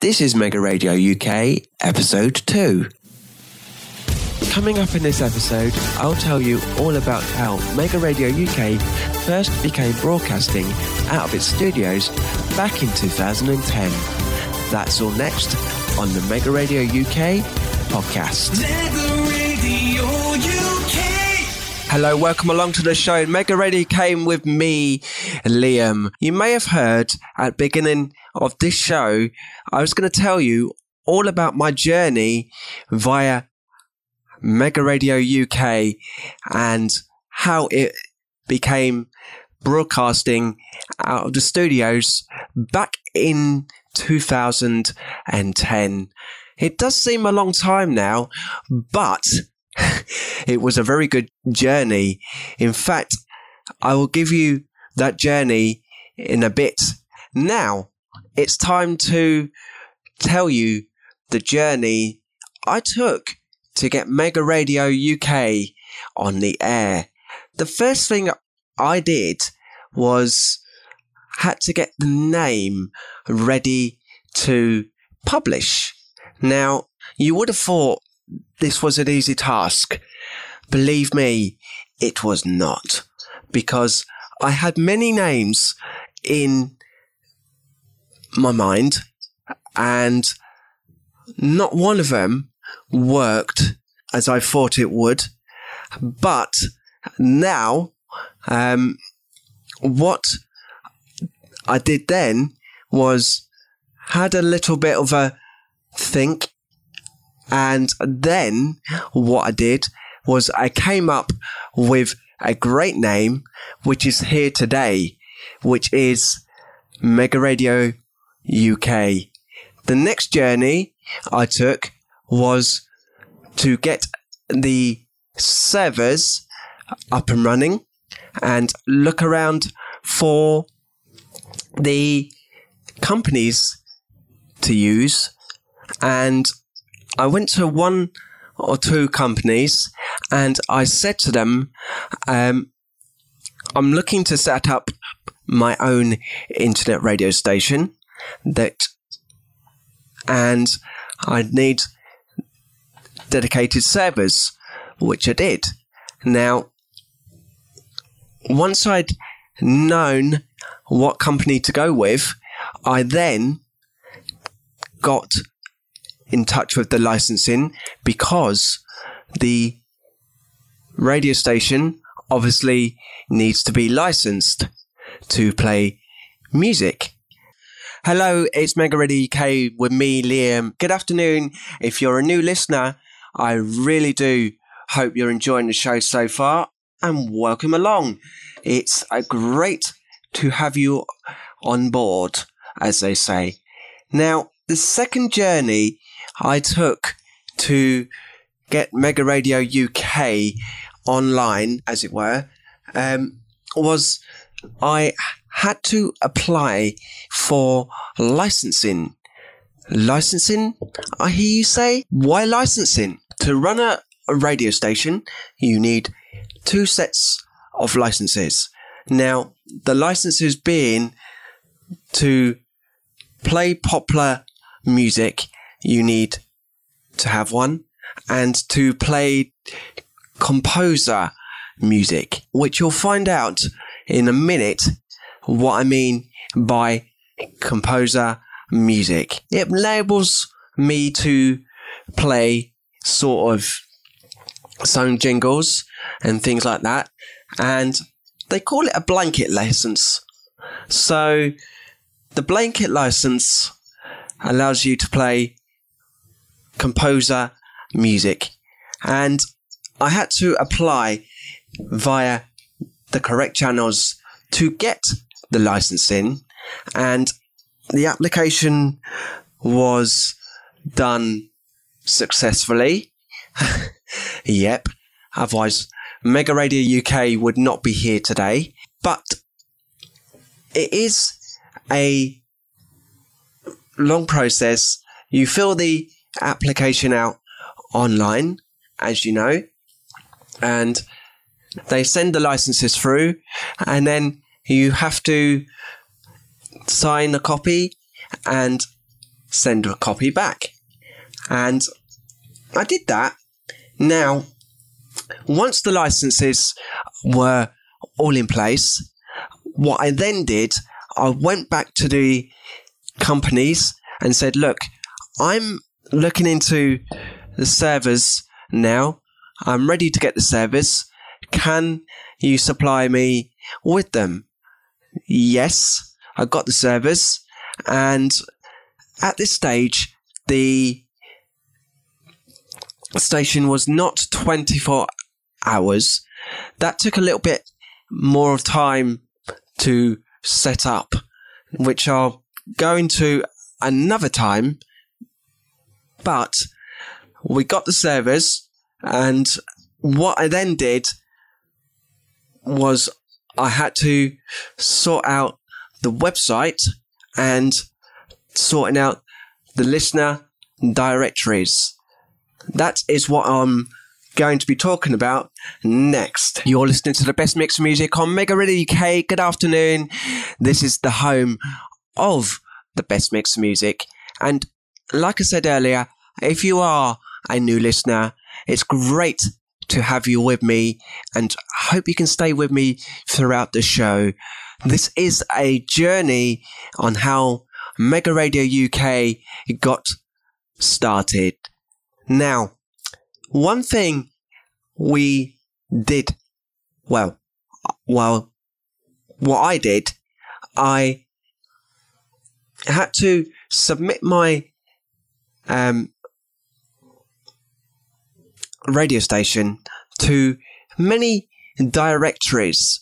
This is Mega Radio UK, episode 2. Coming up in this episode, I'll tell you all about how Mega Radio UK first became broadcasting out of its studios back in 2010. That's all next on the Mega Radio UK podcast. Mega Radio UK. Hello, welcome along to the show. Mega Radio came with me, Liam. You may have heard at beginning of this show, I was going to tell you all about my journey via Mega Radio UK and how it became broadcasting out of the studios back in 2010. It does seem a long time now, but it was a very good journey. In fact, I will give you that journey in a bit. Now, it's time to tell you the journey I took to get Mega Radio UK on the air. The first thing I did was had to get the name ready to publish. Now, you would have thought this was an easy task. Believe me, it was not. Because I had many names in my mind and not one of them worked as I thought it would. But now, um, what I did then was had a little bit of a think and then what I did was I came up with a great name, which is here today, which is Mega Radio UK. The next journey I took was to get the servers up and running and look around for the companies to use and I went to one or two companies and I said to them, um, I'm looking to set up my own internet radio station that, and I'd need dedicated servers, which I did. Now, once I'd known what company to go with, I then got in touch with the licensing because the radio station obviously needs to be licensed to play music. Hello, it's Mega Radio UK with me, Liam. Good afternoon. If you're a new listener, I really do hope you're enjoying the show so far and welcome along. It's great to have you on board, as they say. Now, the second journey I took to get Mega Radio UK online, as it were, um, was I had to apply for licensing. Licensing? I hear you say? Why licensing? To run a, a radio station, you need two sets of licenses. Now, the licenses being to play popular music you need to have one and to play composer music, which you'll find out in a minute what I mean by composer music. It enables me to play sort of song jingles and things like that. And they call it a blanket license. So the blanket license allows you to play composer music. And I had to apply via the correct channels to get the licensing. And the application was done successfully. yep. Otherwise, Mega Radio UK would not be here today. But it is a long process. You fill the application out online, as you know, and they send the licenses through, and then you have to sign a copy and send a copy back. And I did that. Now, once the licenses were all in place, what I then did, I went back to the companies and said, look, I'm looking into the servers now. I'm ready to get the servers. Can you supply me with them? Yes, I got the servers. And at this stage, the station was not 24 hours. That took a little bit more of time to set up, which I'll go into another time. But we got the servers, and what I then did was I had to sort out the website and sorting out the listener directories. That is what I'm going to be talking about next. You're listening to the best mix of music on Mega Radio UK. Good afternoon. This is the home of the best mix of music. And like I said earlier, if you are a new listener, it's great to have you with me and hope you can stay with me throughout the show. This is a journey on how Mega Radio UK got started. Now, one thing we did, well, well, what I did, I had to submit my um, radio station to many directories.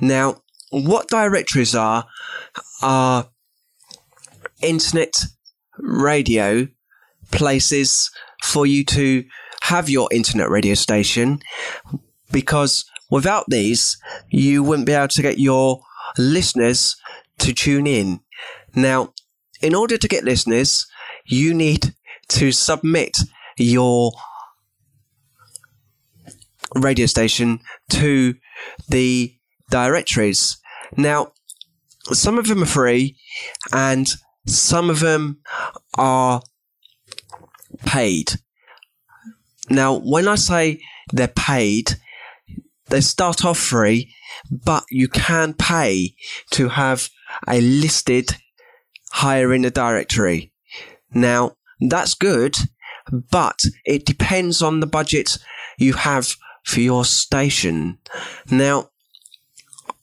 Now, what directories are, are internet radio places for you to have your internet radio station because without these, you wouldn't be able to get your listeners to tune in. Now, in order to get listeners, you need to submit your radio station to the directories. Now, some of them are free and some of them are paid. Now, when I say they're paid, they start off free, but you can pay to have a listed higher in the directory. Now, that's good, but it depends on the budget you have for your station. Now,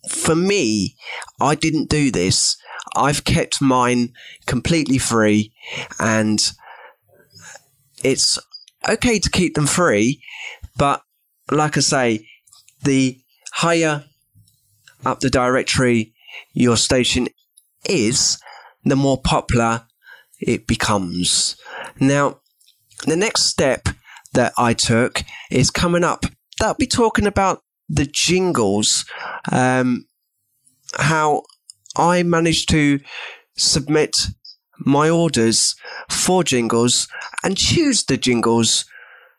for me, I didn't do this. I've kept mine completely free and it's okay to keep them free, but like I say, the higher up the directory your station is, the more popular it becomes. Now, the next step that I took is coming up. That'll be talking about the jingles, um, how I managed to submit my orders for jingles and choose the jingles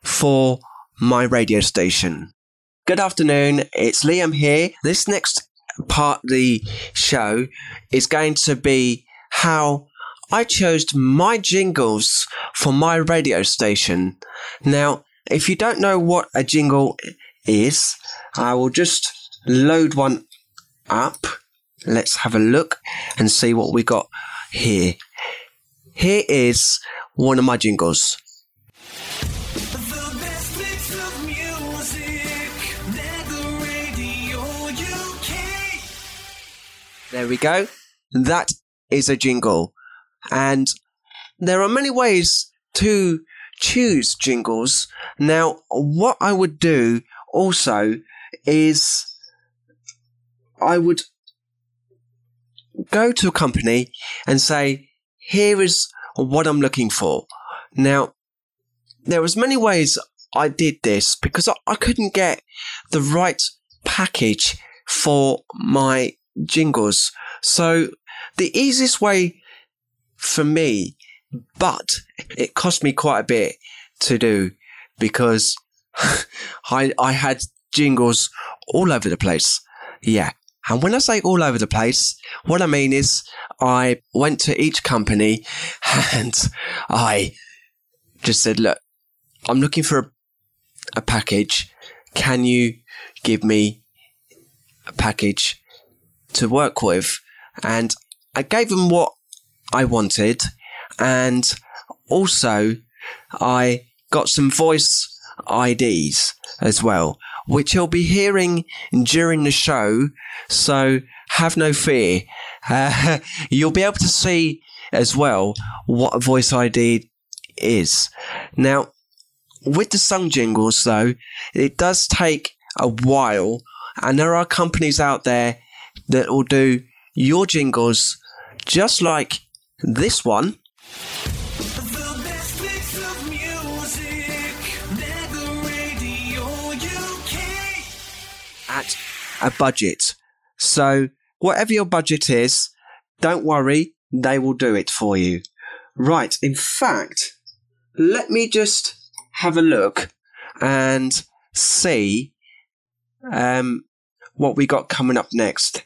for my radio station. Good afternoon, it's Liam here. This next part of the show is going to be how I chose my jingles for my radio station. Now, if you don't know what a jingle is, I will just load one up. Let's have a look and see what we got here. Here is one of my jingles. There we go. That is a jingle. And there are many ways to choose jingles. Now, what I would do also is I would go to a company and say, here is what I'm looking for. Now, there was many ways I did this because I, I couldn't get the right package for my jingles. So the easiest way for me, but it cost me quite a bit to do because I I had jingles all over the place. Yeah. And when I say all over the place, what I mean is I went to each company and I just said, look, I'm looking for a, a package. Can you give me a package to work with? And I gave them what I wanted. And also I got some voice IDs as well, which you'll be hearing during the show. So have no fear. Uh, you'll be able to see as well what a voice ID is. Now, with the song jingles though, it does take a while and there are companies out there that will do your jingles just like this one. The best mix of music. Mega Radio UK. at a budget. So whatever your budget is, don't worry, they will do it for you. Right. In fact, let me just have a look and see um, what we got coming up next.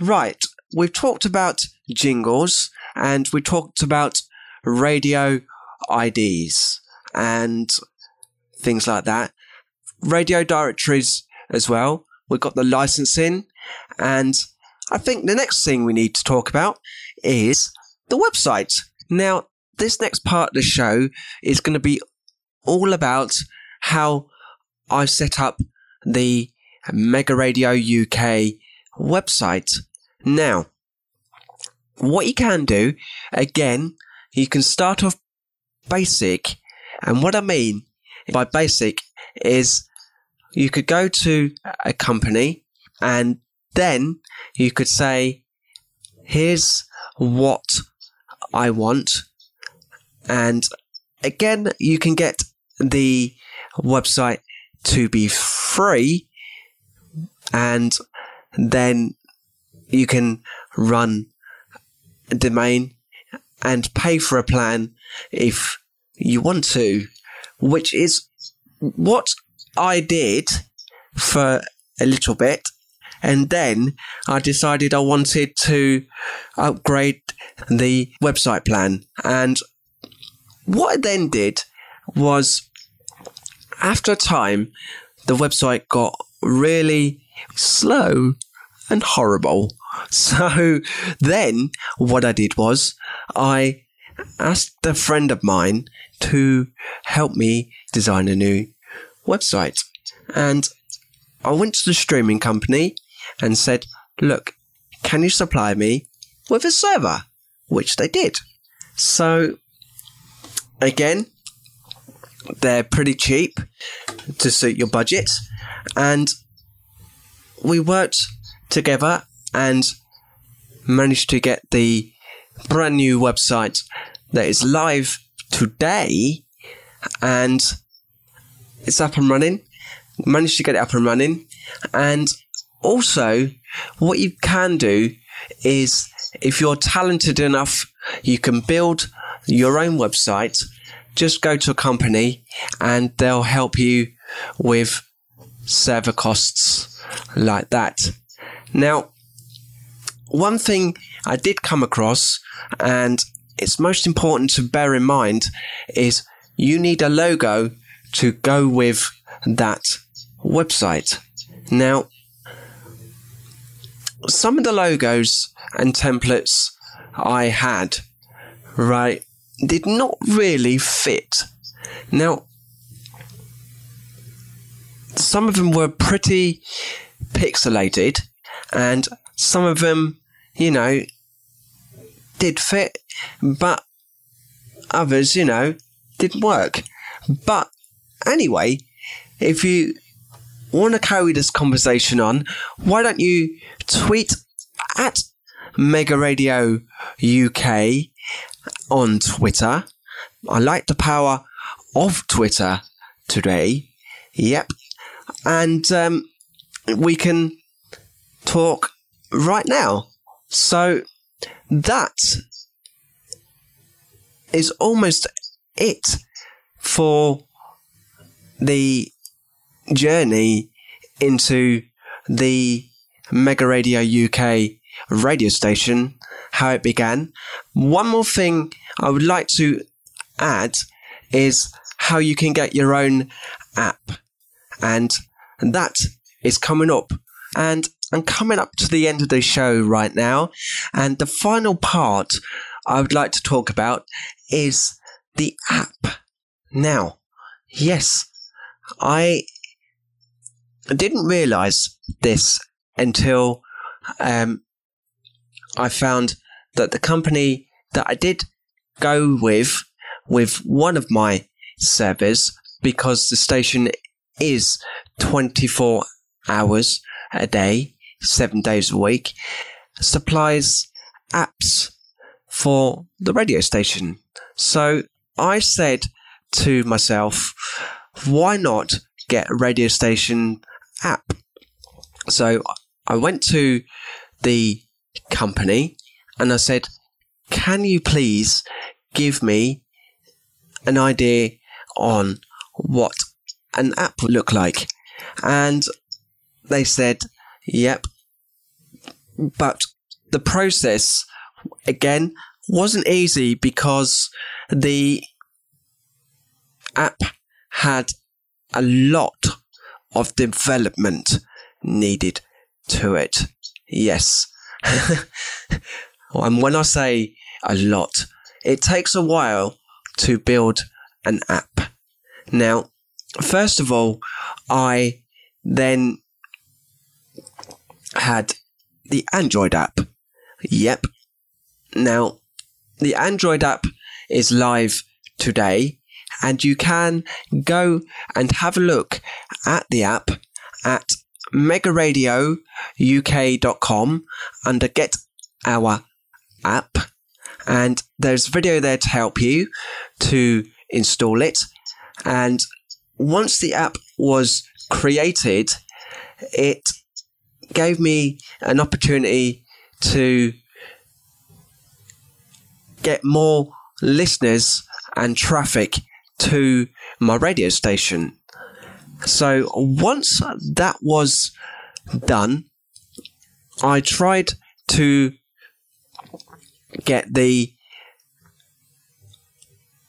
Right. We've talked about jingles and we talked about radio IDs and things like that. Radio directories as well. We've got the licensing and I think the next thing we need to talk about is the website. Now, this next part of the show is going to be all about how I set up the Mega Radio UK website. Now, what you can do, again, you can start off basic. And what I mean by basic is you could go to a company and then you could say, here's what I want. And again, you can get the website to be free and then you can run domain and pay for a plan if you want to, which is what I did for a little bit. And then I decided I wanted to upgrade the website plan. And what I then did was after a time, the website got really slow and horrible. So then what I did was I asked a friend of mine to help me design a new website. And I went to the streaming company and said, look, can you supply me with a server? Which they did. So again, they're pretty cheap to suit your budget. And we worked together and managed to get the brand new website that is live today and it's up and running. Managed to get it up and running. And also, what you can do is if you're talented enough, you can build your own website. Just go to a company and they'll help you with server costs like that. Now, one thing I did come across, and it's most important to bear in mind, is you need a logo to go with that website. Now, some of the logos and templates I had, right, did not really fit. Now, some of them were pretty pixelated, and some of them, you know, did fit, but others, you know, didn't work. But anyway, if you want to carry this conversation on, why don't you tweet at Mega Radio UK on Twitter? I like the power of Twitter today. Yep. And um, we can talk right now. So that is almost it for the journey into the Mega Radio UK radio station, how it began. One more thing I would like to add is how you can get your own app. And that is coming up. And I'm coming up to the end of the show right now. And the final part I would like to talk about is the app. Now, yes, I didn't realize this until um, I found that the company that I did go with, with one of my servers, because the station is 24 hours a day, seven days a week, supplies apps for the radio station. So I said to myself, why not get a radio station app? So I went to the company and I said, can you please give me an idea on what an app would look like? And they said, yep. But the process, again, wasn't easy because the app had a lot of development needed to it. Yes. and when I say a lot, it takes a while to build an app. Now, first of all, I then had the Android app. Yep. Now, the Android app is live today, and you can go and have a look at the app at megaradiouk.com under Get Our App. And there's a video there to help you to install it. And once the app was created, it gave me an opportunity to get more listeners and traffic to my radio station. So once that was done, I tried to get the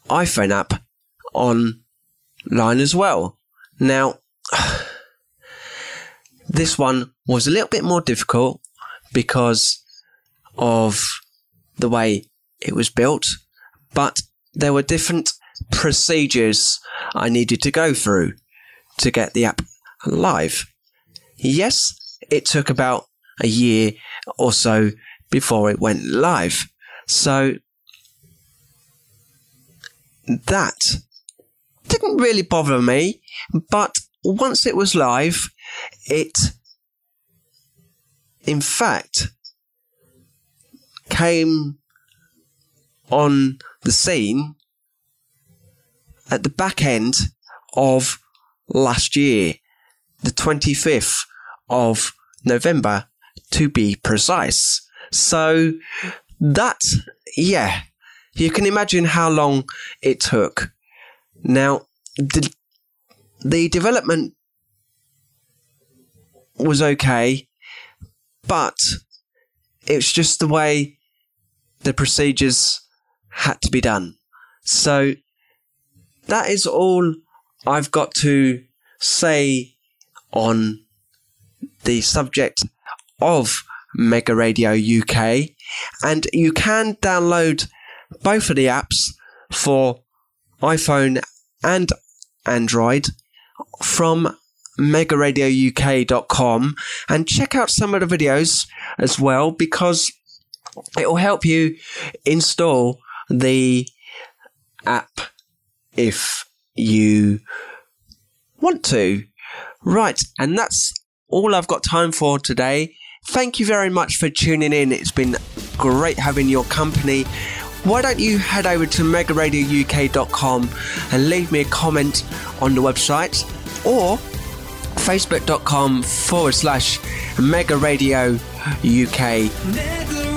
iPhone app online as well. Now, this one was a little bit more difficult because of the way it was built, but there were different procedures I needed to go through to get the app live. Yes, it took about a year or so before it went live. So that didn't really bother me, but once it was live, it in fact came on the scene at the back end of last year, the 25th of November to be precise. So that, yeah, you can imagine how long it took. Now, the, the development was okay, but it's just the way the procedures had to be done. So that is all I've got to say on the subject of Mega Radio UK. And you can download both of the apps for iPhone and Android from megaradiouk.com and check out some of the videos as well because it will help you install the app if you want to. Right, and that's all I've got time for today. Thank you very much for tuning in. It's been great having your company. Why don't you head over to megaradiouk.com and leave me a comment on the website or facebook.com forward slash mega radio UK.